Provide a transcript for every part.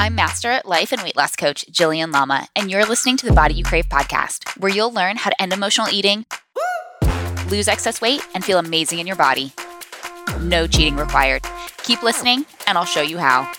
I'm Master at Life and Weight Loss Coach Jillian Lama, and you're listening to the Body You Crave podcast, where you'll learn how to end emotional eating, lose excess weight, and feel amazing in your body. No cheating required. Keep listening, and I'll show you how.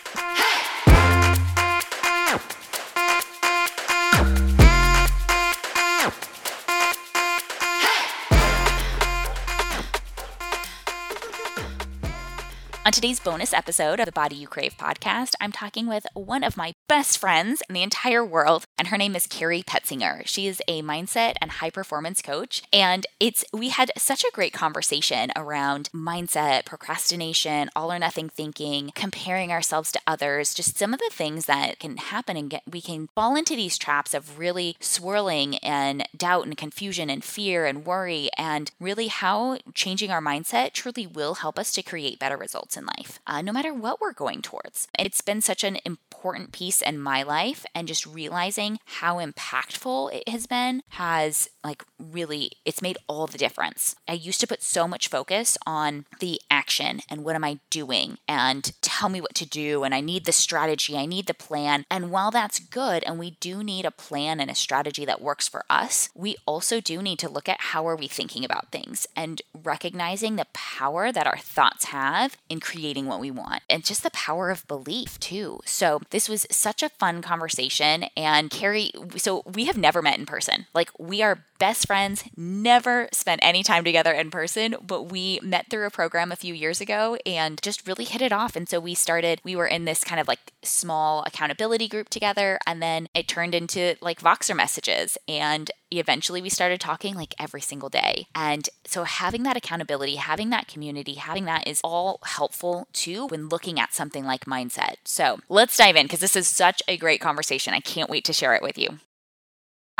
Today's bonus episode of the Body You Crave podcast, I'm talking with one of my best friends in the entire world, and her name is Carrie Petzinger. She is a mindset and high performance coach, and it's we had such a great conversation around mindset, procrastination, all or nothing thinking, comparing ourselves to others, just some of the things that can happen and get we can fall into these traps of really swirling and doubt and confusion and fear and worry, and really how changing our mindset truly will help us to create better results in life, uh, no matter what we're going towards. It's been such an important piece in my life, and just realizing how impactful it has been has like really, it's made all the difference. I used to put so much focus on the action and what am I doing and tell me what to do, and I need the strategy, I need the plan. And while that's good, and we do need a plan and a strategy that works for us, we also do need to look at how are we thinking about things and recognizing the power that our thoughts have in creating what we want and just the power of belief too. So this was such a fun conversation. And Carrie, so we have never met in person. Like we are best friends, never spent any time together in person, but we met through a program a few years ago and just really hit it off. And so we started, we were in this kind of like small accountability group together. And then it turned into like Voxer messages. And eventually we started talking like every single day. And so having that accountability, having that community, having that is all helpful too when looking at something like mindset. So let's dive in because this is such a great conversation. I can't wait to share it with you.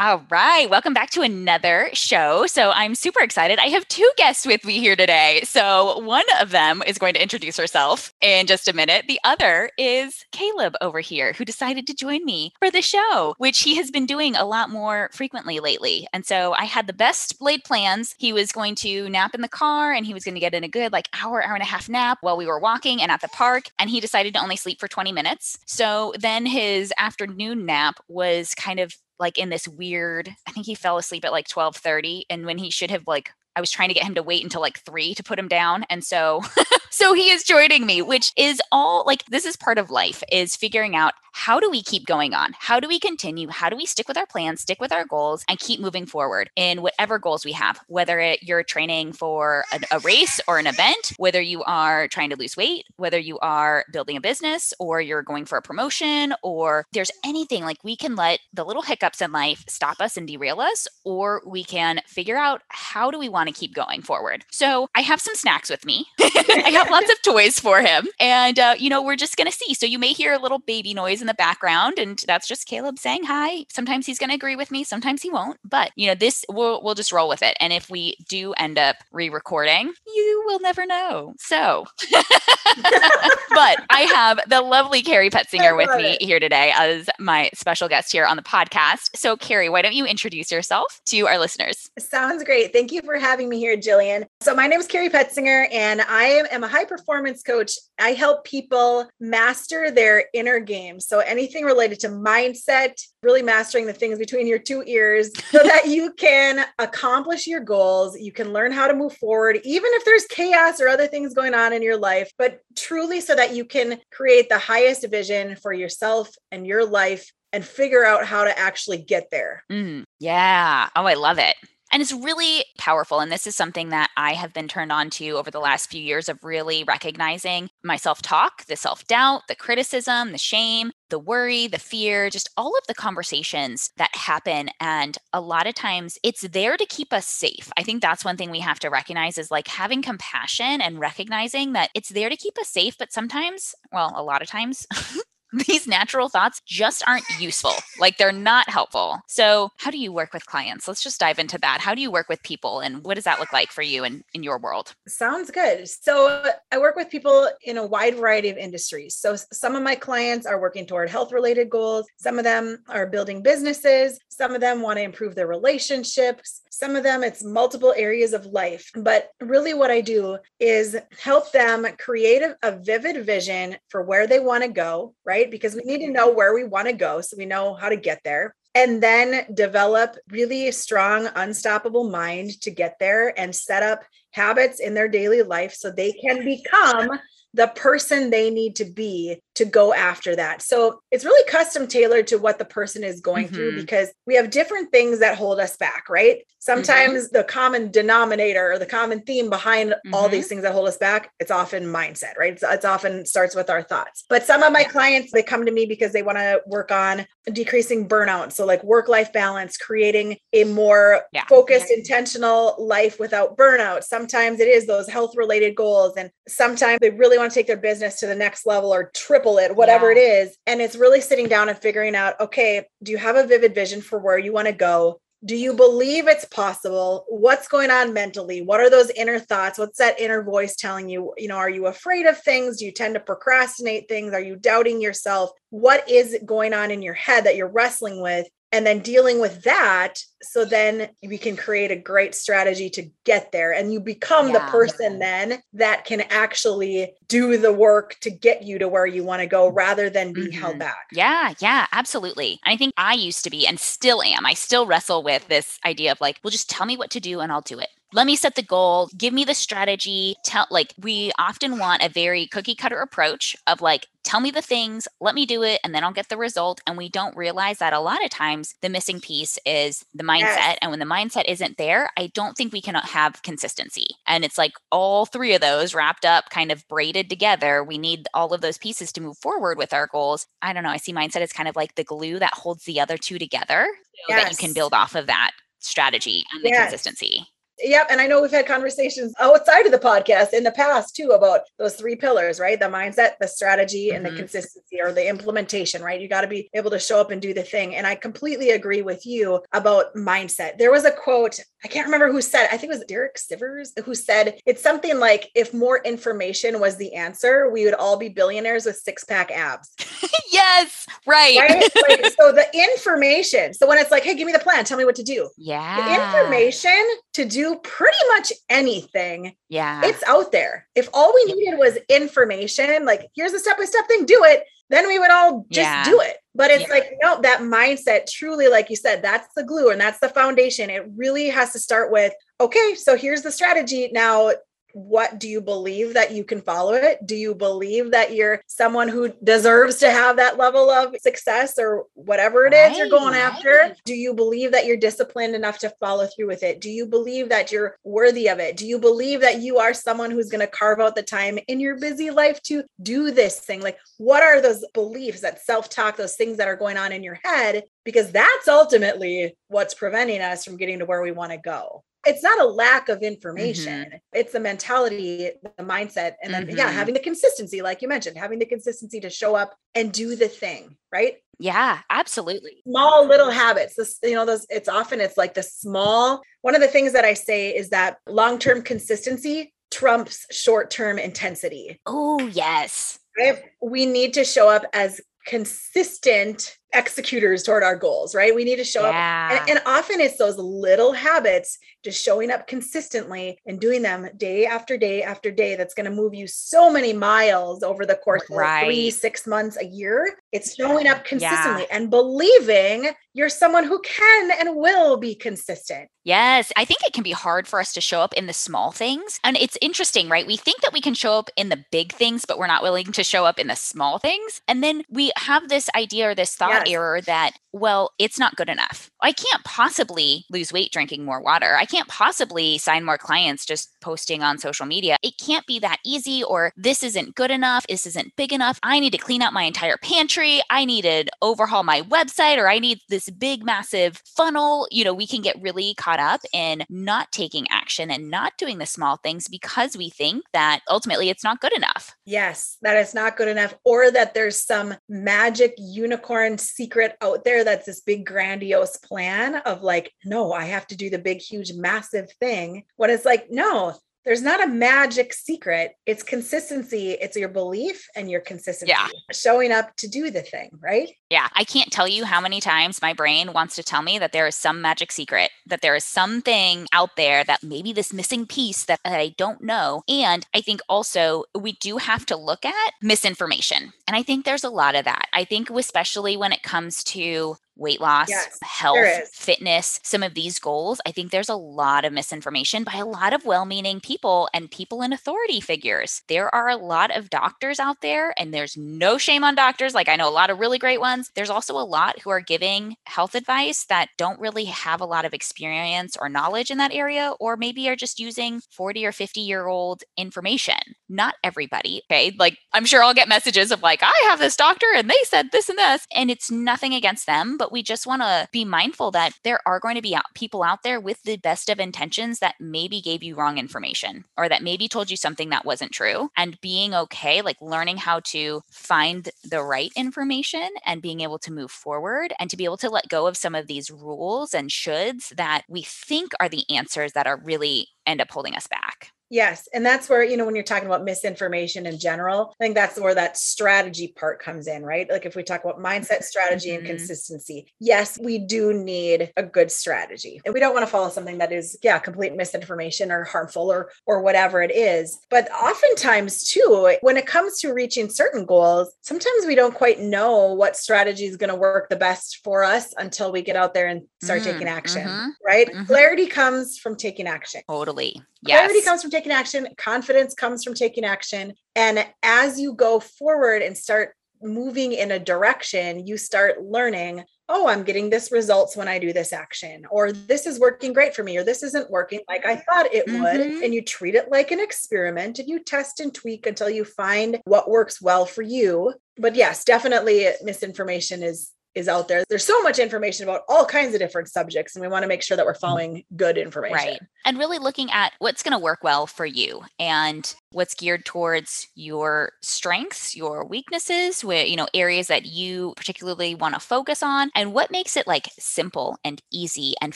All right. Welcome back to another show. So I'm super excited. I have two guests with me here today. So one of them is going to introduce herself in just a minute. The other is Caleb over here, who decided to join me for the show, which he has been doing a lot more frequently lately. And so I had the best laid plans. He was going to nap in the car and he was going to get in a good like hour, hour and a half nap while we were walking and at the park. And he decided to only sleep for 20 minutes. So then his afternoon nap was kind of like in this weird i think he fell asleep at like 12:30 and when he should have like I was trying to get him to wait until like three to put him down. And so, so he is joining me, which is all like this is part of life is figuring out how do we keep going on? How do we continue? How do we stick with our plans, stick with our goals, and keep moving forward in whatever goals we have, whether it, you're training for a, a race or an event, whether you are trying to lose weight, whether you are building a business or you're going for a promotion, or there's anything like we can let the little hiccups in life stop us and derail us, or we can figure out how do we want want to keep going forward. So I have some snacks with me. I have lots of toys for him. And, uh, you know, we're just going to see. So you may hear a little baby noise in the background, and that's just Caleb saying hi. Sometimes he's going to agree with me, sometimes he won't. But, you know, this, we'll, we'll just roll with it. And if we do end up re recording, you will never know. So, but I have the lovely Carrie Petzinger with me it. here today as my special guest here on the podcast. So, Carrie, why don't you introduce yourself to our listeners? Sounds great. Thank you for having having me here, Jillian. So, my name is Carrie Petzinger, and I am a high performance coach. I help people master their inner game. So, anything related to mindset, really mastering the things between your two ears so that you can accomplish your goals. You can learn how to move forward, even if there's chaos or other things going on in your life, but truly so that you can create the highest vision for yourself and your life and figure out how to actually get there. Mm, yeah. Oh, I love it. And it's really powerful. And this is something that I have been turned on to over the last few years of really recognizing my self talk, the self doubt, the criticism, the shame, the worry, the fear, just all of the conversations that happen. And a lot of times it's there to keep us safe. I think that's one thing we have to recognize is like having compassion and recognizing that it's there to keep us safe. But sometimes, well, a lot of times, these natural thoughts just aren't useful. Like they're not helpful. So, how do you work with clients? Let's just dive into that. How do you work with people and what does that look like for you in, in your world? Sounds good. So, I work with people in a wide variety of industries. So, some of my clients are working toward health related goals, some of them are building businesses, some of them want to improve their relationships, some of them it's multiple areas of life. But really, what I do is help them create a, a vivid vision for where they want to go, right? Right? Because we need to know where we want to go so we know how to get there. And then develop really strong, unstoppable mind to get there and set up habits in their daily life so they can become the person they need to be to go after that. So it's really custom tailored to what the person is going mm-hmm. through because we have different things that hold us back, right? Sometimes mm-hmm. the common denominator or the common theme behind mm-hmm. all these things that hold us back, it's often mindset, right? It's, it's often starts with our thoughts. But some of my clients, they come to me because they want to work on decreasing burnout. So like work life balance, creating a more yeah. focused, yeah. intentional life without burnout. Sometimes it is those health related goals. And sometimes they really want to take their business to the next level or triple it, whatever it is. And it's really sitting down and figuring out, okay, do you have a vivid vision for where you want to go? Do you believe it's possible? What's going on mentally? What are those inner thoughts? What's that inner voice telling you? You know, are you afraid of things? Do you tend to procrastinate things? Are you doubting yourself? What is going on in your head that you're wrestling with? And then dealing with that so then we can create a great strategy to get there and you become yeah, the person yeah. then that can actually do the work to get you to where you want to go rather than be mm-hmm. held back yeah yeah absolutely i think i used to be and still am i still wrestle with this idea of like well just tell me what to do and i'll do it let me set the goal give me the strategy tell like we often want a very cookie cutter approach of like tell me the things let me do it and then i'll get the result and we don't realize that a lot of times the missing piece is the mindset yes. and when the mindset isn't there i don't think we can uh, have consistency and it's like all three of those wrapped up kind of braided together we need all of those pieces to move forward with our goals i don't know i see mindset as kind of like the glue that holds the other two together so yes. that you can build off of that strategy and the yes. consistency Yep. And I know we've had conversations outside of the podcast in the past too about those three pillars, right? The mindset, the strategy, mm-hmm. and the mm-hmm. consistency or the implementation, right? You got to be able to show up and do the thing. And I completely agree with you about mindset. There was a quote, I can't remember who said, it. I think it was Derek Sivers who said, it's something like if more information was the answer, we would all be billionaires with six pack abs. yes. Right. right? Like, so the information. So when it's like, hey, give me the plan, tell me what to do. Yeah. The information to do pretty much anything. Yeah. It's out there. If all we needed was information, like here's a step by step thing, do it, then we would all just yeah. do it. But it's yeah. like, no, that mindset truly, like you said, that's the glue and that's the foundation. It really has to start with, okay, so here's the strategy. Now what do you believe that you can follow it? Do you believe that you're someone who deserves to have that level of success or whatever it right, is you're going right. after? Do you believe that you're disciplined enough to follow through with it? Do you believe that you're worthy of it? Do you believe that you are someone who's going to carve out the time in your busy life to do this thing? Like, what are those beliefs, that self talk, those things that are going on in your head? Because that's ultimately what's preventing us from getting to where we want to go it's not a lack of information mm-hmm. it's the mentality the mindset and then mm-hmm. yeah having the consistency like you mentioned having the consistency to show up and do the thing right yeah absolutely small little habits this you know those it's often it's like the small one of the things that i say is that long-term consistency trumps short-term intensity oh yes right? we need to show up as consistent executors toward our goals, right? We need to show yeah. up. And, and, often it's those little habits, just showing up consistently and doing them day after day after day that's going to move you so many miles over the course right. of three, six months, a year. It's showing up consistently yeah. and believing you're someone who can and will be consistent. Yes, I think it can be hard for us to show up in the small things. And it's interesting, right? We think that we can show up in the big things, but we're not willing to show up in the small things. And then we have this idea or this thought error that, well, it's not good enough. I can't possibly lose weight drinking more water. I can't possibly sign more clients just posting on social media. It can't be that easy, or this isn't good enough. This isn't big enough. I need to clean out my entire pantry. I need to overhaul my website, or I need this big, massive funnel. You know, we can get really caught up in not taking action and not doing the small things because we think that ultimately it's not good enough. Yes, that it's not good enough, or that there's some magic unicorn secret out there that's this big, grandiose plan of like, no, I have to do the big, huge, massive thing. When it's like, no, there's not a magic secret. It's consistency. It's your belief and your consistency. Yeah. Showing up to do the thing, right? Yeah. I can't tell you how many times my brain wants to tell me that there is some magic secret, that there is something out there that maybe this missing piece that I don't know. And I think also we do have to look at misinformation. And I think there's a lot of that. I think, especially when it comes to weight loss, Yes, health, fitness, some of these goals, I think there's a lot of misinformation by a lot of well meaning people and people in authority figures. There are a lot of doctors out there, and there's no shame on doctors. Like I know a lot of really great ones. There's also a lot who are giving health advice that don't really have a lot of experience or knowledge in that area, or maybe are just using 40 or 50 year old information. Not everybody. Okay. Like I'm sure I'll get messages of like, I have this doctor and they said this and this. And it's nothing against them, but we just want to be mindful that there are going to be out- people out there with the best of intentions that maybe gave you wrong information or that maybe told you something that wasn't true. And being okay, like learning how to find the right information and being able to move forward and to be able to let go of some of these rules and shoulds that we think are the answers that are really end up holding us back. Yes. And that's where, you know, when you're talking about misinformation in general, I think that's where that strategy part comes in, right? Like if we talk about mindset, strategy, and Mhm. consistency, yes, we do need a good strategy. And we don't want to follow something that is, yeah, complete misinformation or harmful or or whatever it is. But oftentimes too, when it comes to reaching certain goals, sometimes we don't quite know what strategy is going to work the best for us until we get out there and start Mm, taking action, mhm, right? mhm. Clarity comes from taking action. Totally. Yes. Clarity comes from taking action. Confidence comes from taking action. And as you go forward and start moving in a direction, you start learning, oh, I'm getting this results when I do this action, or this is working great for me, or this isn't working like I thought it would. Mhm. And you treat it like an experiment and you test and tweak until you find what works well for you. But yes, definitely misinformation is is out there. There's so much information about all kinds of different subjects, and we want to make sure that we're mm-hmm. following good information. Right. And really looking at what's going to work well for you and what's geared towards your strengths, your weaknesses, where, you know, areas that you particularly want to focus on and what makes it like simple and easy and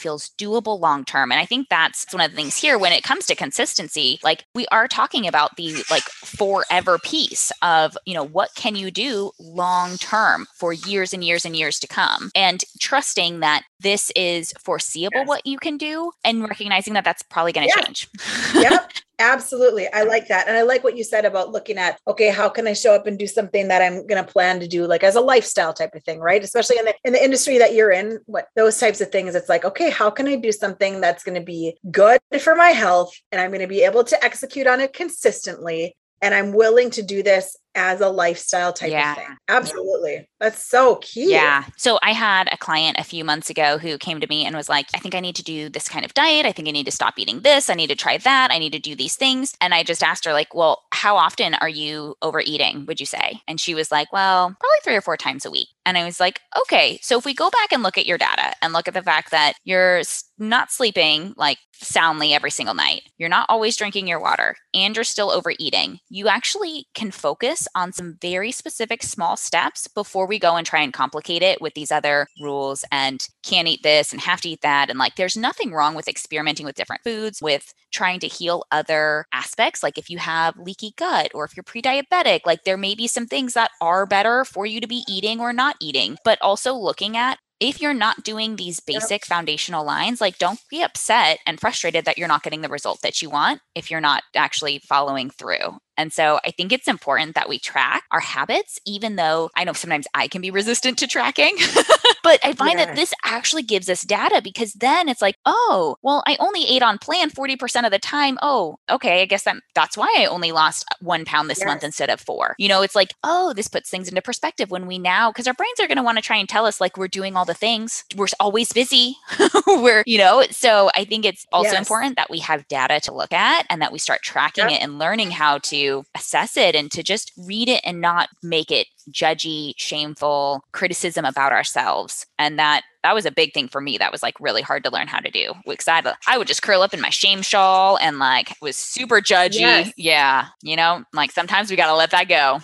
feels doable long term. And I think that's one of the things here when it comes to consistency, like we are talking about the like forever piece of, you know, what can you do long term for years and years and years to come and trusting that this is foreseeable Yes. what you can do and recognizing that that's probably going to Yeah. change. yep absolutely i like that and i like what you said about looking at okay how can i show up and do something that i'm going to plan to do like as a lifestyle type of thing right especially in the in the industry that you're in what those types of things it's like okay how can i do something that's going to be good for my health and i'm going to be able to execute on it consistently and i'm willing to do this as a lifestyle type Yeah. of thing absolutely that's so key Yeah. So I had a client a few months ago who came to me and was like, I think I need to do this kind of diet. I think I need to stop eating this. I need to try that. I need to do these things. And I just asked her, like, well, how often are you overeating, would you say? And she was like, well, probably three or four times a week. And I was like, okay. So if we go back and look at your data and look at the fact that you're not sleeping like soundly every single night, you're not always drinking your water, and you're still overeating, you actually can focus on some very specific small steps before we go and try and complicate it with these other rules and can't eat this and have to eat that. And like, there's nothing wrong with experimenting with different foods, with trying to heal other aspects. Like, if you have leaky gut or if you're pre diabetic, like, there may be some things that are better for you to be eating or not eating, but also looking at if you're not doing these basic foundational lines, like don't be upset and frustrated that you're not getting the result that you want if you're not actually following through. And so I think it's important that we track our habits, even though I know sometimes I can be resistant to tracking. but I find that this actually gives us data because then it's like, oh, well, I only ate on plan 40% of the time. Oh, okay. I guess that that's why I only lost one pound this month instead of four. You know, it's like, oh, this puts things into perspective when we now, because our brains are going to want to try and tell us like we're doing all the things. We're always busy. we're, you know, so I think it's also Yes. important that we have data to look at and that we start tracking Yep. it and learning how to assess it and to just read it and not make it judgy, shameful criticism about ourselves. And that that was a big thing for me. That was like really hard to learn how to do. Because I, I would just curl up in my shame shawl and like was super judgy. Yes. Yeah. You know, like sometimes we got to let that go.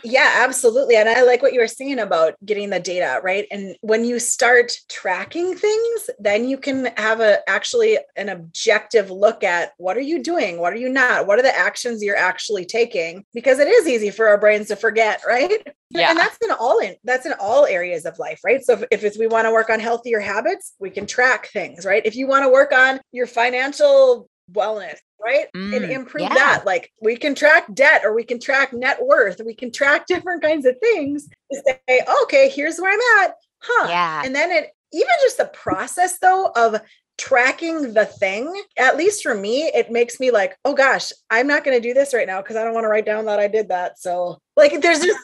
yeah, absolutely. And I like what you were saying about getting the data, right? And when you start tracking things, then you can have a actually an objective look at what are you doing? What are you not? What are the actions you're actually taking? Because it is easy for our brains to forget, right? Yeah. And that's in all in that's in all areas of life, right? So if, if we want to work on healthier habits, we can track things, right? If you want to work on your financial wellness, right? Mm, and improve yeah. that. Like we can track debt or we can track net worth. We can track different kinds of things to say, okay, here's where I'm at. Huh. Yeah. And then it even just the process though of tracking the thing, at least for me, it makes me like, oh gosh, I'm not going to do this right now because I don't want to write down that I did that. So, like, there's just.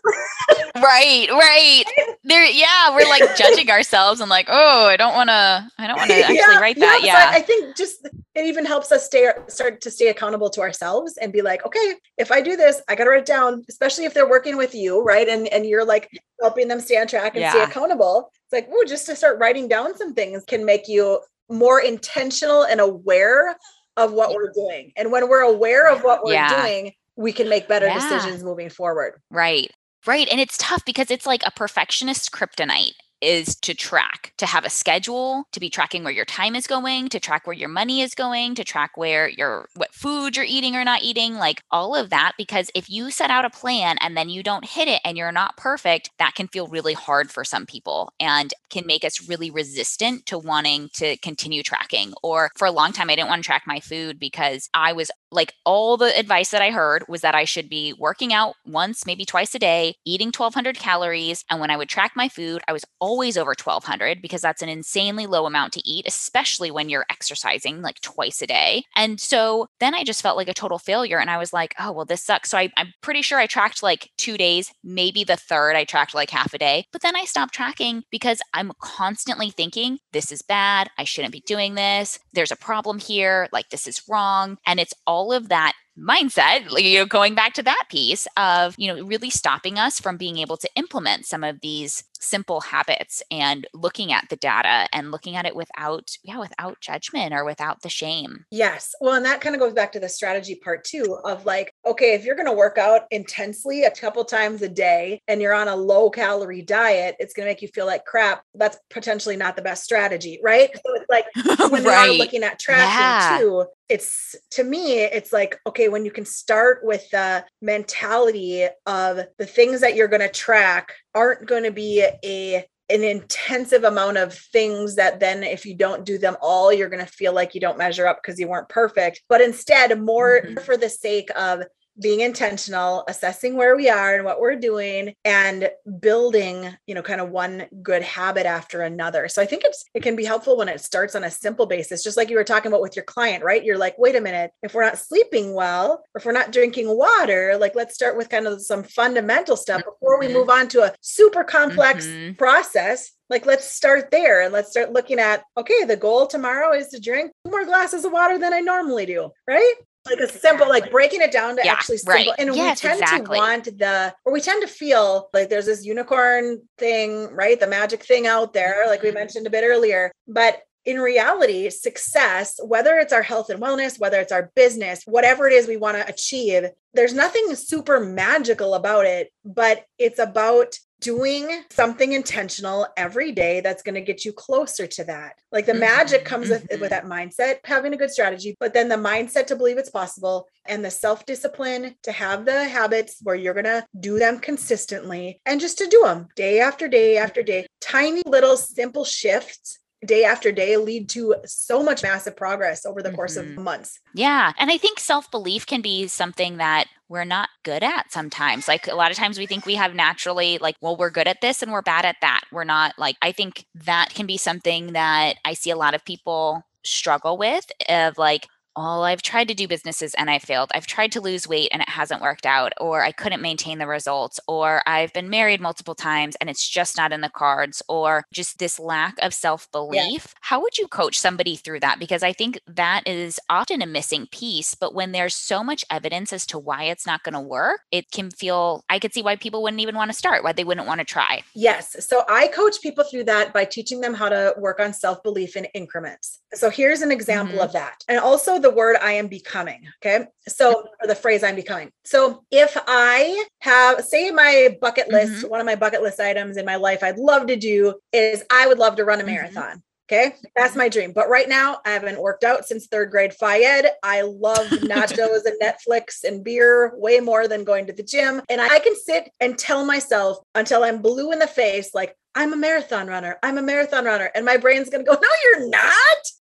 right, right. There, yeah, we're like judging ourselves and like, oh, I don't want to, I don't want to actually yeah, write that. Yeah. yeah. I, I think just it even helps us stay, start to stay accountable to ourselves and be like, okay, if I do this, I got to write it down, especially if they're working with you, right? And, and you're like helping them stay on track and yeah. stay accountable. It's like, oh, just to start writing down some things can make you more intentional and aware of what we're doing. And when we're aware of what we're yeah. doing, we can make better yeah. decisions moving forward. Right. Right. And it's tough because it's like a perfectionist kryptonite is to track, to have a schedule, to be tracking where your time is going, to track where your money is going, to track where your what food you're eating or not eating, like all of that because if you set out a plan and then you don't hit it and you're not perfect, that can feel really hard for some people and can make us really resistant to wanting to continue tracking. Or for a long time I didn't want to track my food because I was like all the advice that I heard was that I should be working out once, maybe twice a day, eating 1200 calories. And when I would track my food, I was always over 1200 because that's an insanely low amount to eat, especially when you're exercising like twice a day. And so then I just felt like a total failure. And I was like, oh, well, this sucks. So I, I'm pretty sure I tracked like two days, maybe the third, I tracked like half a day. But then I stopped tracking because I'm constantly thinking, this is bad. I shouldn't be doing this. There's a problem here. Like, this is wrong. And it's all all of that mindset you know going back to that piece of you know really stopping us from being able to implement some of these simple habits and looking at the data and looking at it without yeah without judgment or without the shame yes well and that kind of goes back to the strategy part too of like okay if you're going to work out intensely a couple times a day and you're on a low calorie diet it's going to make you feel like crap that's potentially not the best strategy right so it's like when right. you're looking at tracking yeah. too it's to me it's like okay when you can start with the mentality of the things that you're going to track aren't going to be a an intensive amount of things that then if you don't do them all you're going to feel like you don't measure up because you weren't perfect but instead more mm-hmm. for the sake of being intentional, assessing where we are and what we're doing and building, you know, kind of one good habit after another. So I think it's it can be helpful when it starts on a simple basis, just like you were talking about with your client, right? You're like, wait a minute, if we're not sleeping well, if we're not drinking water, like let's start with kind of some fundamental stuff before we move on to a super complex mm-hmm. process like let's start there and let's start looking at okay the goal tomorrow is to drink more glasses of water than i normally do right like a simple like breaking it down to yeah, actually simple right. and yes, we tend exactly. to want the or we tend to feel like there's this unicorn thing right the magic thing out there like we mm-hmm. mentioned a bit earlier but in reality, success, whether it's our health and wellness, whether it's our business, whatever it is we want to achieve, there's nothing super magical about it, but it's about doing something intentional every day that's going to get you closer to that. Like the mm-hmm. magic comes with, with mm-hmm. that mindset, having a good strategy, but then the mindset to believe it's possible and the self discipline to have the habits where you're going to do them consistently and just to do them day after day after day. Tiny little simple shifts day after day lead to so much massive progress over the course mm-hmm. of months. Yeah. And I think self belief can be something that we're not good at sometimes. Like a lot of times we think we have naturally, like, well, we're good at this and we're bad at that. We're not like, I think that can be something that I see a lot of people struggle with of like, oh, I've tried to do businesses and I failed. I've tried to lose weight and it hasn't worked out, or I couldn't maintain the results, or I've been married multiple times and it's just not in the cards, or just this lack of self belief. Yeah. How would you coach somebody through that? Because I think that is often a missing piece. But when there's so much evidence as to why it's not going to work, it can feel, I could see why people wouldn't even want to start, why they wouldn't want to try. Yes. So I coach people through that by teaching them how to work on self belief in increments. So here's an example mm-hmm. of that. And also the word I am becoming. Okay. So, or the phrase I'm becoming. So if I have, say, my bucket list, mm-hmm. one of my bucket list items in my life I'd love to do is I would love to run a mm-hmm. marathon. Mm-hmm. Okay. That's my dream. But right now, I haven't worked out since third grade Fayed. I love nachos and Netflix and beer way more than going to the gym. And I can sit and tell myself until I'm blue in the face, like, I'm a marathon runner. I'm a marathon runner. And my brain's going to go, no, you're not.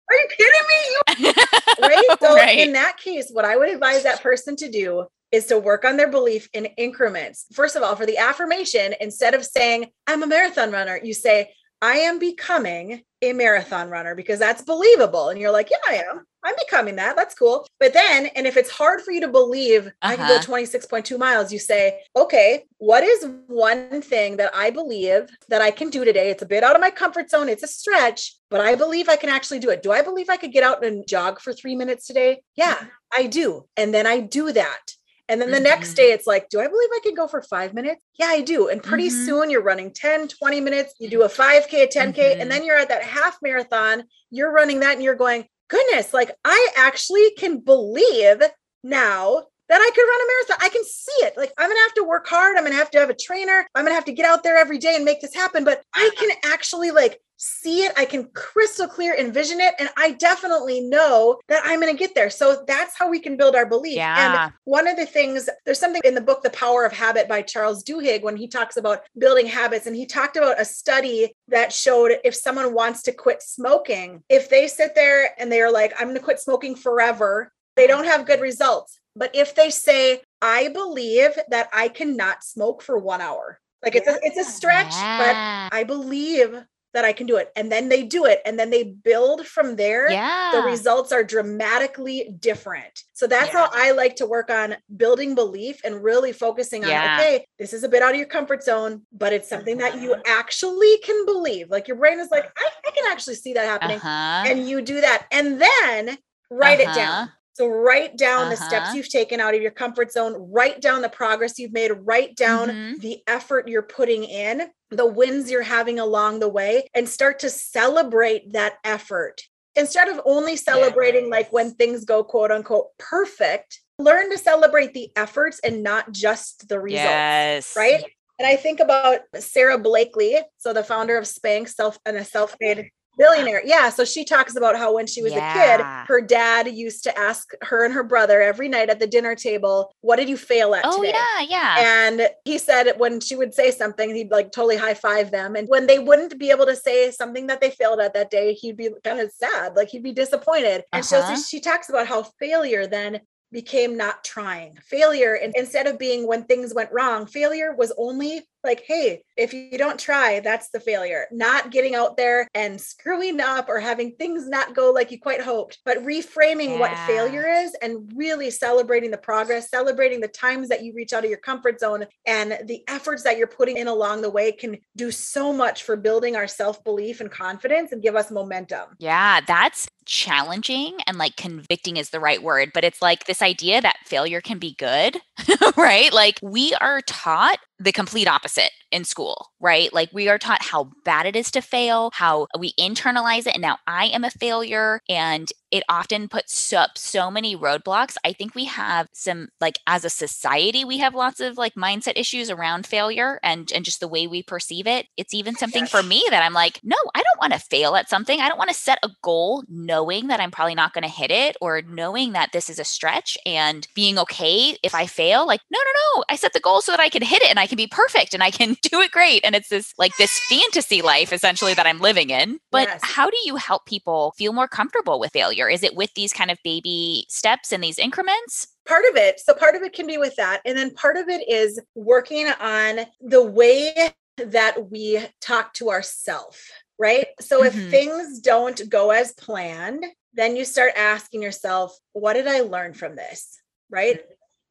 Are you kidding me? right. So, right. in that case, what I would advise that person to do is to work on their belief in increments. First of all, for the affirmation, instead of saying, I'm a marathon runner, you say, I am becoming a marathon runner because that's believable. And you're like, yeah, I am. I'm becoming that. That's cool. But then, and if it's hard for you to believe uh-huh. I can go uh-huh. 26.2 miles, you say, okay, what is one thing that I believe that I can do today? It's a bit out of my comfort zone. It's a stretch, but I believe I can actually do it. Do I believe I could get out and jog for three minutes today? Yeah, I do. And then I do that. And then the mm-hmm. next day, it's like, do I believe I can go for five minutes? Yeah, I do. And pretty mm-hmm. soon you're running 10, 20 minutes, you do a 5K, a 10K, mm-hmm. and then you're at that half marathon. You're running that and you're going, goodness, like I actually can believe now that I could run a marathon. I can see it. Like I'm going to have to work hard. I'm going to have to have a trainer. I'm going to have to get out there every day and make this happen, but I can actually like see it. I can crystal clear envision it. And I definitely know that I'm going to get there. So that's how we can build our belief. Yeah. And one of the things, there's something in the book, The Power of Habit by Charles Duhigg, when he talks about building habits. And he talked about a study that showed if someone wants to quit smoking, if they sit there and they are like, I'm going to quit smoking forever, they don't have good results. But if they say, I believe that I cannot smoke for one hour, like it's a, it's a stretch, yeah. but I believe that I can do it. And then they do it and then they build from there. Yeah. The results are dramatically different. So that's yeah. how I like to work on building belief and really focusing on, yeah. okay, this is a bit out of your comfort zone, but it's something that you uh-huh. actually can believe. Like your brain is like, I, I can actually see that happening. Uh-huh. And you do that. And then write uh-huh. it down. So write down uh-huh. the steps uh-huh. you've taken out of your comfort zone, write down the progress you've made, write down mm-hmm. the effort you're putting in, the wins you're having along the way, and start to celebrate that effort. Instead of only celebrating yes. like when things go quote unquote perfect, learn to celebrate the efforts and not just the results. Yes. Right. And I think about Sara Blakely, so the founder of Spanx, self and a self-made billionaire yeah so she talks about how when she was yeah. a kid her dad used to ask her and her brother every night at the dinner table what did you fail at oh today? yeah yeah and he said when she would say something he'd like totally high five them and when they wouldn't be able to say something that they failed at that day he'd be kind of sad like he'd be disappointed and uh-huh. so she talks about how failure then became not trying failure and instead of being when things went wrong failure was only like, hey, if you don't try, that's the failure. Not getting out there and screwing up or having things not go like you quite hoped, but reframing yeah. what failure is and really celebrating the progress, celebrating the times that you reach out of your comfort zone and the efforts that you're putting in along the way can do so much for building our self belief and confidence and give us momentum. Yeah, that's challenging and like convicting is the right word, but it's like this idea that failure can be good, right? Like we are taught the complete opposite in school, right? Like we are taught how bad it is to fail, how we internalize it. And now I am a failure. And it often puts up so many roadblocks. I think we have some, like, as a society, we have lots of like mindset issues around failure and, and just the way we perceive it. It's even oh, something for me that I'm like, no, I don't want to fail at something. I don't want to set a goal knowing that I'm probably not going to hit it or knowing that this is a stretch and being okay if I fail. Like, no, no, no. I set the goal so that I can hit it and I can be perfect and I can do it great. And it's this like this fantasy life essentially that I'm living in. But yes. how do you help people feel more comfortable with failure? Is it with these kind of baby steps and these increments? part of it so part of it can be with that and then part of it is working on the way that we talk to ourselves right so mm-hmm. if things don't go as planned then you start asking yourself, what did I learn from this? Right.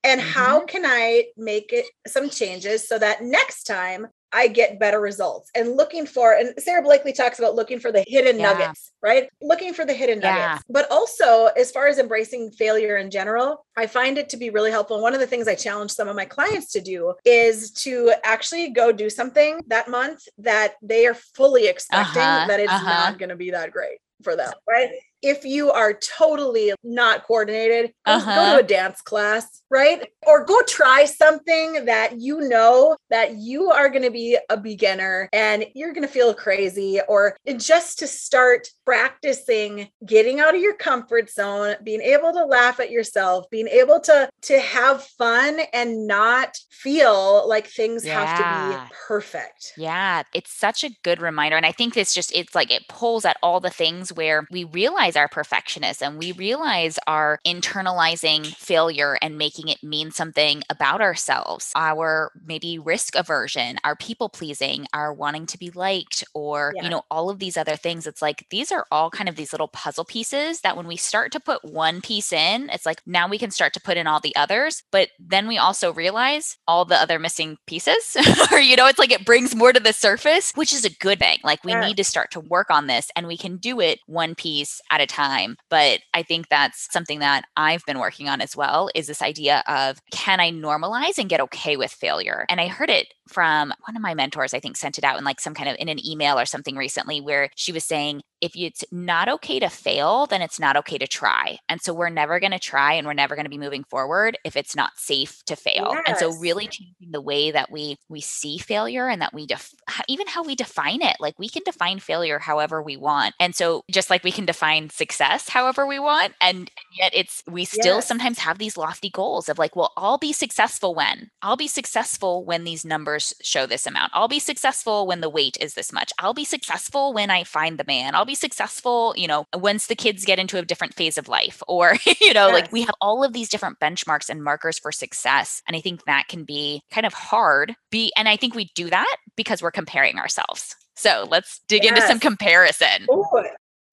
And mm-hmm. how can I make it some changes so that next time I get better results and looking for, and Sara Blakely talks about looking for the hidden yeah. nuggets, right? Looking for the hidden yeah. nuggets. But also, as far as embracing failure in general, I find it to be really helpful. One of the things I challenge some of my clients to do is to actually go do something that month that they are fully expecting uh-huh, that it's uh-huh. not going to be that great for them, right? If you are totally not coordinated, uh-huh. go to uh-huh. a dance class, right? Or go try something that you know that you are going to be a beginner and you're going to feel crazy, or just to start practicing getting out of your comfort zone, being able to laugh at yourself, being able to to have fun and not feel like things yeah. have to be perfect. Yeah, it's such a good reminder and I think it's just it's like it pulls at all the things where we realize realize our perfectionism. We realize our internalizing failure and making it mean something about ourselves, our maybe risk aversion, our people pleasing, our wanting to be liked, or, yeah. you know, all of these other things. It's like these are all kind of these little puzzle pieces that when we start to put one piece in, it's like now we can start to put in all the others. But then we also realize all the other missing pieces, or, you know, it's like it brings more to the surface, which is a good thing. Like we yeah. need to start to work on this and we can do it one piece at a time. But I think that's something that I've been working on as well is this idea of can I normalize and get okay with failure? And I heard it from one of my mentors, I think sent it out in like some kind of in an email or something recently where she was saying, if it's not okay to fail, then it's not okay to try. And so we're never going to try and we're never going to be moving forward if it's not safe to fail. Yes. And so really changing the way that we we see failure and that we def- even how we define it. Like we can define failure however we want. And so just like we can define success however we want and yet it's we still yes. sometimes have these lofty goals of like, well, I'll be successful when. I'll be successful when these numbers show this amount. I'll be successful when the weight is this much. I'll be successful when I find the man. I'll be successful, you know, once the kids get into a different phase of life. Or, you know, yes. like we have all of these different benchmarks and markers for success. And I think that can be kind of hard. Be and I think we do that because we're comparing ourselves. So let's dig yes. into some comparison. Ooh,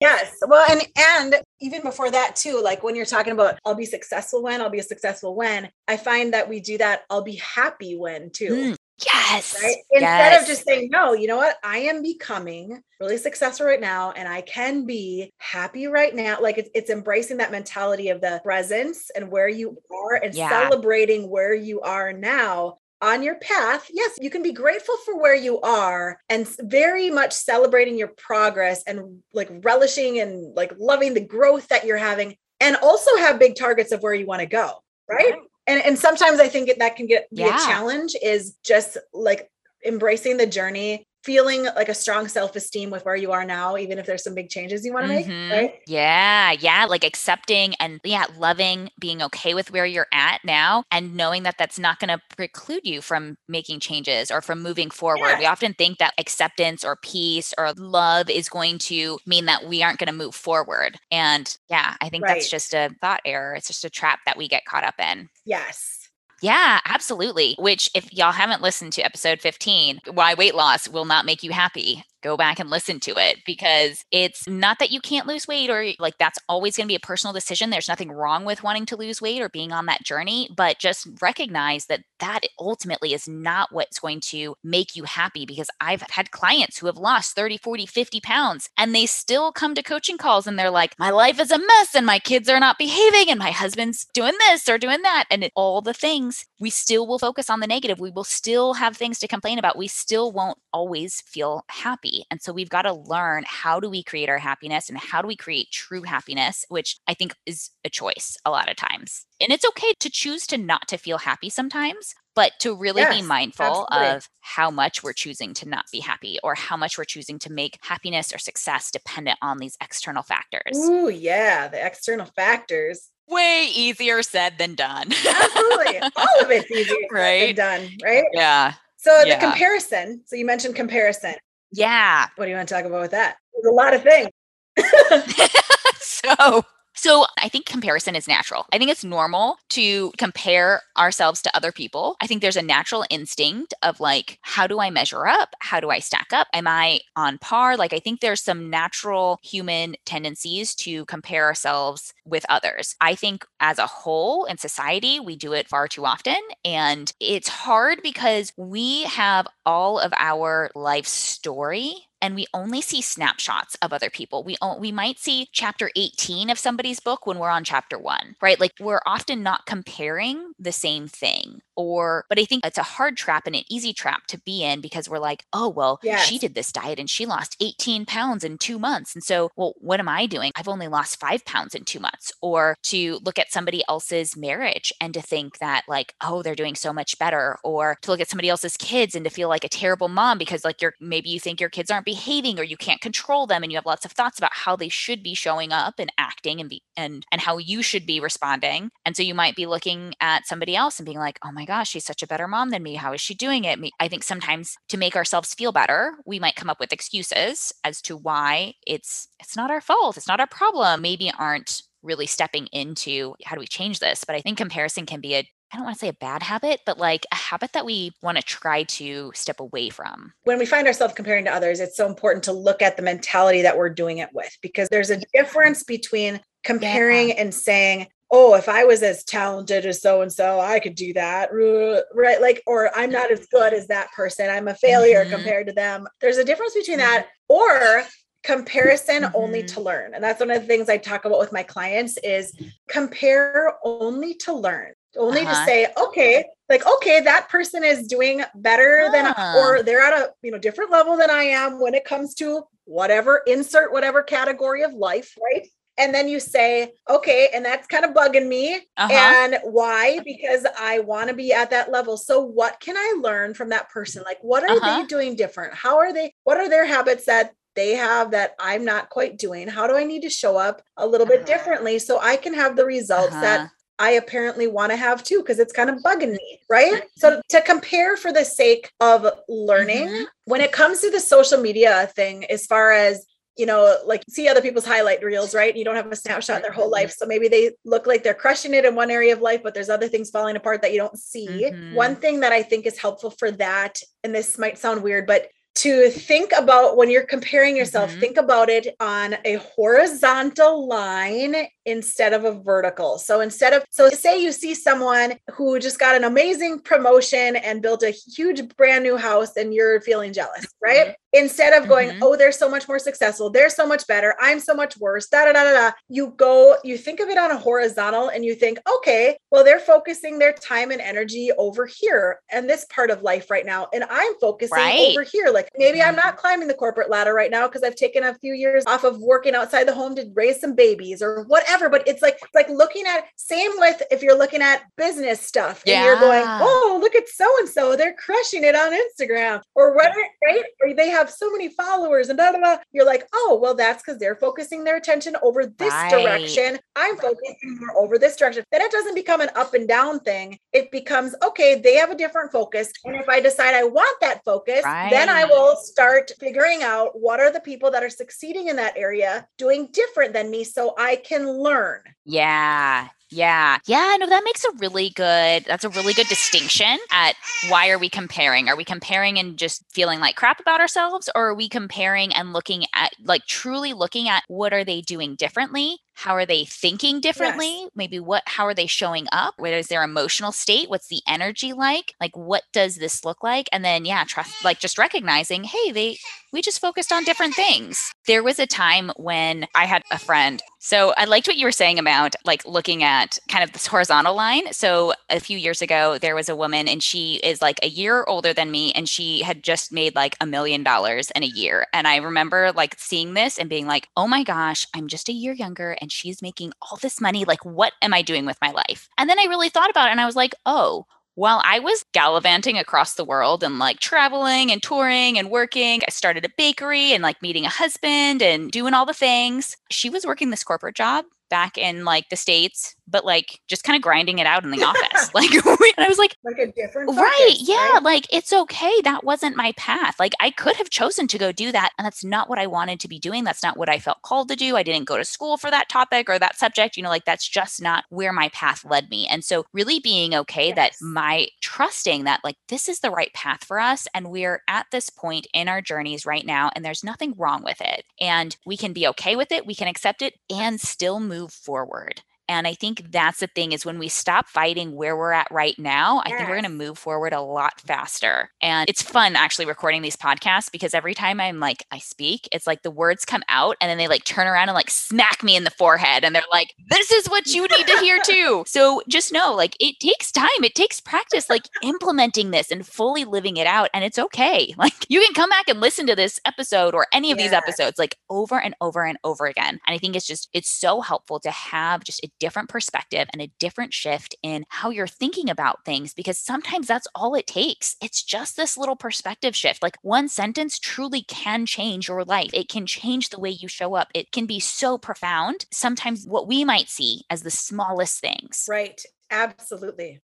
Yes. Well, and and even before that too, like when you're talking about I'll be successful when, I'll be successful when, I find that we do that I'll be happy when too. Mm. Yes. Right. Instead yes. of just saying, no, you know what? I am becoming really successful right now and I can be happy right now. Like it's, it's embracing that mentality of the presence and where you are and yeah. celebrating where you are now on your path. Yes, you can be grateful for where you are and very much celebrating your progress and like relishing and like loving the growth that you're having and also have big targets of where you want to go. Right and and sometimes i think that can get be yeah. a challenge is just like embracing the journey feeling like a strong self-esteem with where you are now even if there's some big changes you want to mm-hmm. make right yeah yeah like accepting and yeah loving being okay with where you're at now and knowing that that's not going to preclude you from making changes or from moving forward yeah. we often think that acceptance or peace or love is going to mean that we aren't going to move forward and yeah i think right. that's just a thought error it's just a trap that we get caught up in yes yeah, absolutely. Which, if y'all haven't listened to episode 15, why weight loss will not make you happy, go back and listen to it because it's not that you can't lose weight or like that's always going to be a personal decision. There's nothing wrong with wanting to lose weight or being on that journey, but just recognize that that ultimately is not what's going to make you happy because I've had clients who have lost 30, 40, 50 pounds and they still come to coaching calls and they're like, my life is a mess and my kids are not behaving and my husband's doing this or doing that. And it, all the things, we still will focus on the negative. We will still have things to complain about. We still won't always feel happy. And so we've got to learn how do we create our happiness and how do we create true happiness, which I think is a choice a lot of times. And it's okay to choose to not to feel happy sometimes, but to really yes, be mindful absolutely. of how much we're choosing to not be happy or how much we're choosing to make happiness or success dependent on these external factors. Ooh, yeah, the external factors. Way easier said than done. Absolutely. All of it's easier right? done, right? Yeah. So the comparison. So you mentioned comparison. Yeah. What do you want to talk about with that? There's a lot of things. so So I think comparison is natural. I think it's normal to compare ourselves to other people. I think there's a natural instinct of like, how do I measure up? How do I stack up? Am I on par? Like, I think there's some natural human tendencies to compare ourselves with others. I think as a whole in society, we do it far too often. And it's hard because we have all of our life story and we only see snapshots of other people. We we might see chapter 18 of somebody's book when we're on chapter 1, right? Like we're often not comparing the same thing or but I think it's a hard trap and an easy trap to be in because we're like, "Oh, well, yes. she did this diet and she lost 18 pounds in 2 months." And so, well, what am I doing? I've only lost 5 pounds in 2 months. Or to look at somebody else's marriage and to think that like, "Oh, they're doing so much better." Or to look at somebody else's kids and to feel like a terrible mom because like you're maybe you think your kids aren't behaving or you can't control them and you have lots of thoughts about how they should be showing up and acting and be and and how you should be responding and so you might be looking at somebody else and being like oh my gosh she's such a better mom than me how is she doing it i think sometimes to make ourselves feel better we might come up with excuses as to why it's it's not our fault it's not our problem maybe aren't really stepping into how do we change this but i think comparison can be a I don't want to say a bad habit, but like a habit that we want to try to step away from. When we find ourselves comparing to others, it's so important to look at the mentality that we're doing it with because there's a difference between comparing yeah. and saying, oh, if I was as talented as so and so, I could do that. Right. Like, or I'm not as good as that person. I'm a failure mm-hmm. compared to them. There's a difference between mm-hmm. that or comparison mm-hmm. only to learn. And that's one of the things I talk about with my clients is compare only to learn only uh-huh. to say okay like okay that person is doing better than or they're at a you know different level than i am when it comes to whatever insert whatever category of life right and then you say okay and that's kind of bugging me uh-huh. and why because i want to be at that level so what can i learn from that person like what are uh-huh. they doing different how are they what are their habits that they have that I'm not quite doing? How do I need to show up a little bit uh-huh. differently so I can have the results that uh-huh. I apparently want to have too, because it's kind of bugging me, right? So to compare for the sake of learning, mm-hmm. when it comes to the social media thing, as far as you know, like see other people's highlight reels, right? You don't have a snapshot in their whole life. So maybe they look like they're crushing it in one area of life, but there's other things falling apart that you don't see. Mm-hmm. One thing that I think is helpful for that, and this might sound weird, but to think about when you're comparing yourself, mm-hmm. think about it on a horizontal line instead of a vertical. So instead of, so say you see someone who just got an amazing promotion and built a huge brand new house and you're feeling jealous, right? Mm-hmm. Instead of going, mm-hmm. oh, they're so much more successful, they're so much better, I'm so much worse, da da da da da. You go, you think of it on a horizontal and you think, okay, well, they're focusing their time and energy over here and this part of life right now. And I'm focusing right. over here. Like maybe mm-hmm. I'm not climbing the corporate ladder right now because I've taken a few years off of working outside the home to raise some babies or whatever whatever, but it's like like looking at same with if you're looking at business stuff yeah. and you're going, oh, look at so and so, they're crushing it on Instagram or whatever, right? Or they have so many followers and da da da. You're like, oh, well, that's because they're focusing their attention over this right. direction. I'm focusing more over this direction. Then it doesn't become an up and down thing. It becomes okay, they have a different focus. And if I decide I want that focus, right. then I will start figuring out what are the people that are succeeding in that area doing different than me so I can learn. Yeah. Yeah. Yeah. No, that makes a really good, that's a really good distinction at why are we comparing? Are we comparing and just feeling like crap about ourselves? Or are we comparing and looking at, like, truly looking at what are they doing differently? How are they thinking differently? Yes. Maybe what, how are they showing up? What is their emotional state? What's the energy like? Like, what does this look like? And then, yeah, trust, like, just recognizing, hey, they, we just focused on different things. There was a time when I had a friend. So I liked what you were saying about like looking at at kind of this horizontal line. So a few years ago, there was a woman and she is like a year older than me and she had just made like a million dollars in a year. And I remember like seeing this and being like, oh my gosh, I'm just a year younger and she's making all this money. Like, what am I doing with my life? And then I really thought about it and I was like, oh, while I was gallivanting across the world and like traveling and touring and working, I started a bakery and like meeting a husband and doing all the things. She was working this corporate job back in like the States but like just kind of grinding it out in the office. Like, and I was like, like a different focus, right. Yeah. right? Like, it's okay. That wasn't my path. Like, I could have chosen to go do that. And that's not what I wanted to be doing. That's not what I felt called to do. I didn't go to school for that topic or that subject. You know, like that's just not where my path led me. And so, really being okay Yes. that my trusting that like this is the right path for us. And we're at this point in our journeys right now, and there's nothing wrong with it. And we can be okay with it, we can accept it, and still move forward. And I think that's the thing is when we stop fighting where we're at right now, I think we're going to move forward a lot faster. And it's fun actually recording these podcasts because every time I'm like, I speak, it's like the words come out and then they like turn around and like smack me in the forehead. And they're like, this is what you need to hear too. So just know like it takes time, it takes practice, like implementing this and fully living it out. And it's okay. Like you can come back and listen to this episode or any of these episodes like over and over and over again. And I think it's just, it's so helpful to have just a different perspective and a different shift in how you're thinking about things because sometimes that's all it takes. It's just this little perspective shift. Like one sentence truly can change your life. It can change the way you show up. It can be so profound. Sometimes what we might see as the smallest things. Right. Absolutely.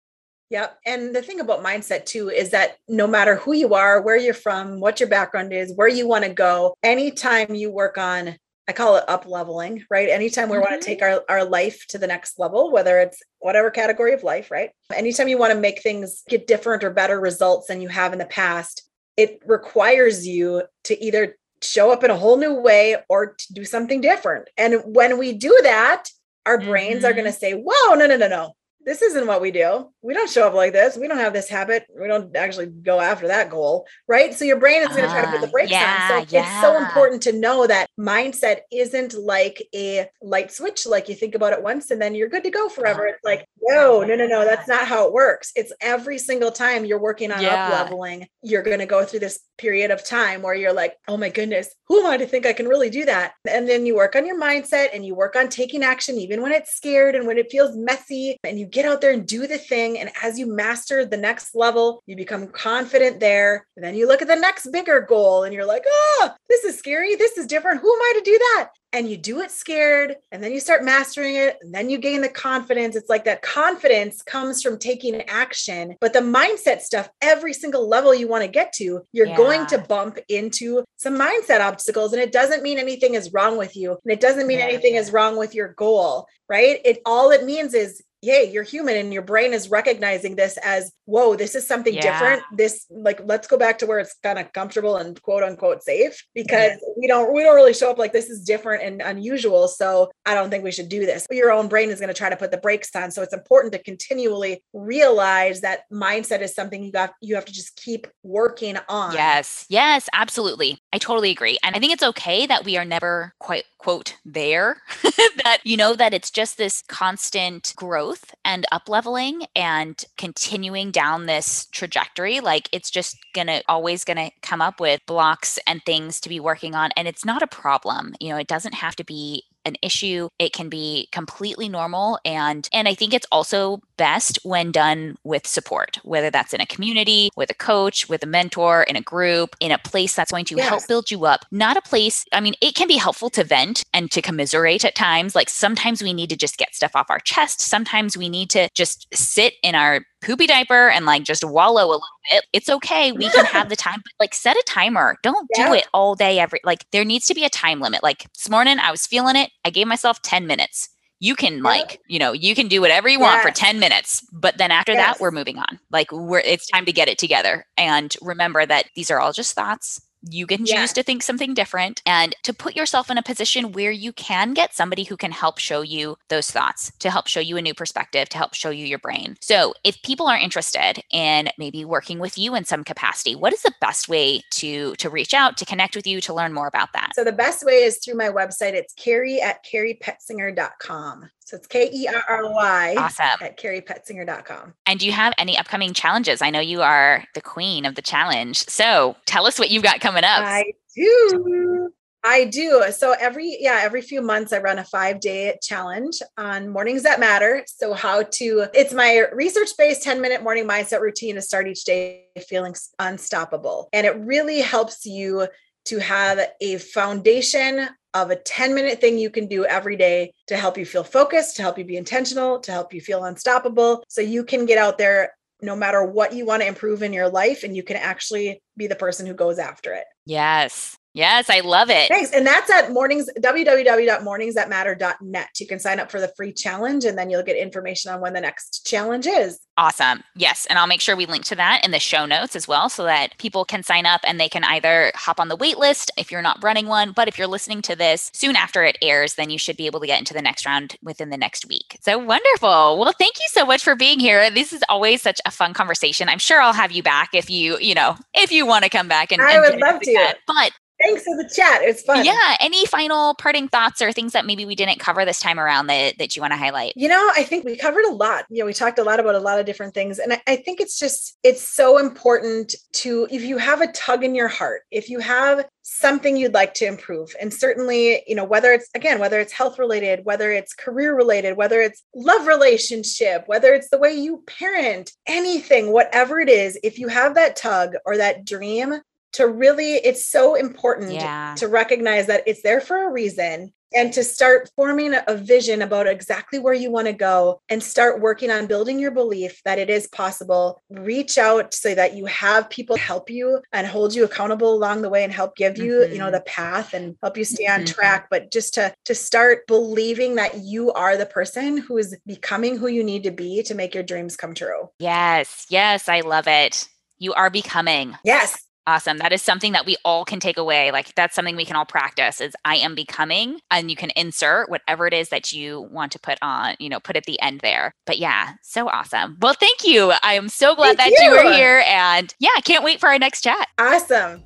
Yep. And the thing about mindset too is that no matter who you are, where you're from, what your background is, where you want to go, anytime you work on, I call it up leveling, right? Anytime we want Mhm. to take our, our life to the next level, whether it's whatever category of life, right? Anytime you want to make things get different or better results than you have in the past, it requires you to either show up in a whole new way or to do something different. And when we do that, our brains are Mhm. going to say, whoa, no, no, no, no. This isn't what we do. We don't show up like this. We don't have this habit. We don't actually go after that goal. Right. So your brain is going to try to put the Ah, brakes yeah, on. So it's so important to know that mindset isn't like a light switch, like you think about it once and then you're good to go forever. It's like, no, no, no, no. That's not how it works. It's every single time you're working on Yeah. up leveling, you're going to go through this period of time where you're like, oh my goodness, who am I to think I can really do that? And then you work on your mindset and you work on taking action, even when it's scared and when it feels messy, and you get out there and do the thing. And as you master the next level, you become confident there. And then you look at the next bigger goal and you're like, oh, this is scary. This is different. Who am I to do that? And you do it scared, and then you start mastering it, and then you gain the confidence. It's like that confidence comes from taking action, but the mindset stuff, every single level you want to get to, you're going to bump into some mindset obstacles. And it doesn't mean anything is wrong with you, and it doesn't mean Yeah. anything is wrong with your goal, right? It all it means is yay, you're human and your brain is recognizing this as, whoa, this is something Yeah. different. This like let's go back to where it's kind of comfortable and quote unquote safe because we don't we don't really show up like this is different and unusual. So I don't think we should do this. Your own brain is going to try to put the brakes on. So it's important to continually realize that mindset is something you got you have to just keep working on. Yes, yes, absolutely. I totally agree. And I think it's okay that we are never quite, quote, there, that you know that it's just this constant growth and up leveling and continuing down this trajectory. Like it's just gonna always gonna come up with blocks and things to be working on. And it's not a problem. You know, it doesn't have to be an issue it can be completely normal and and i think it's also best when done with support whether that's in a community with a coach with a mentor in a group in a place that's going to help build you up not a place i mean it can be helpful to vent and to commiserate at times like sometimes we need to just get stuff off our chest sometimes we need to just sit in our poopy diaper and like just wallow a little bit it's okay we can have the time but like set a timer don't do it all day every like there needs to be a time limit like this morning i was feeling it i gave myself 10 minutes you can like you know you can do whatever you want for 10 minutes but then after that we're moving on like we're it's time to get it together and remember that these are all just thoughts you can choose to think something different and to put yourself in a position where you can get somebody who can help show you those thoughts to help show you a new perspective to help show you your brain so if people are interested in maybe working with you in some capacity what is the best way to to reach out to connect with you to learn more about that So the best way is through my website. It's Kerry at kerrypetsinger.com. So it's K E R R Y awesome at kerrypetsinger.com. And do you have any upcoming challenges? I know you are the queen of the challenge. So tell us what you've got coming up. I do. I do. So every yeah, every few months I run a 5-day challenge on mornings that matter. So how to it's my research-based 10-minute morning mindset routine to start each day feeling unstoppable. And it really helps you to have a foundation of a 10 minute thing you can do every day to help you feel focused, to help you be intentional, to help you feel unstoppable. So you can get out there no matter what you want to improve in your life and you can actually be the person who goes after it. Yes. Yes, I love it. Thanks. And that's at mornings, www.morningsthatmatter.net. You can sign up for the free challenge and then you'll get information on when the next challenge is. Awesome. Yes. And I'll make sure we link to that in the show notes as well so that people can sign up and they can either hop on the wait list if you're not running one. But if you're listening to this soon after it airs, then you should be able to get into the next round within the next week. So wonderful. Well, thank you so much for being here. This is always such a fun conversation. I'm sure I'll have you back if you, you know, if you want to come back and I and would love to. But Thanks for the chat. It's fun. yeah, any final parting thoughts or things that maybe we didn't cover this time around that that you want to highlight? You know, I think we covered a lot. You know, we talked a lot about a lot of different things. And I, I think it's just, it's so important to, if you have a tug in your heart, if you have something you'd like to improve, and certainly, you know, whether it's, again, whether it's health related, whether it's career related, whether it's love relationship, whether it's the way you parent, anything, whatever it is, if you have that tug or that dream, to really it's so important Yeah. to recognize that it's there for a reason and to start forming a- vision about exactly where you want to go and start working on building your belief that it is possible reach out so that you have people help you and hold you accountable along the way and help give you you know Mhm. the path and help you stay on Mhm. track but just to to start believing that you are the person who is becoming who you need to be to make your dreams come true Yes. Yes, I love it. You are becoming. yes Awesome. That is something that we all can take away. Like that's something we can all practice is I am becoming and you can insert whatever it is that you want to put on, you know, put at the end there. But yeah, so awesome. Well, thank you. I am so glad Thank that you. were you. here and yeah, I can't wait for our next chat. awesome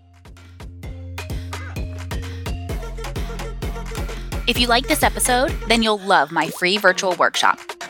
If you like this episode, then you'll love my free virtual workshop.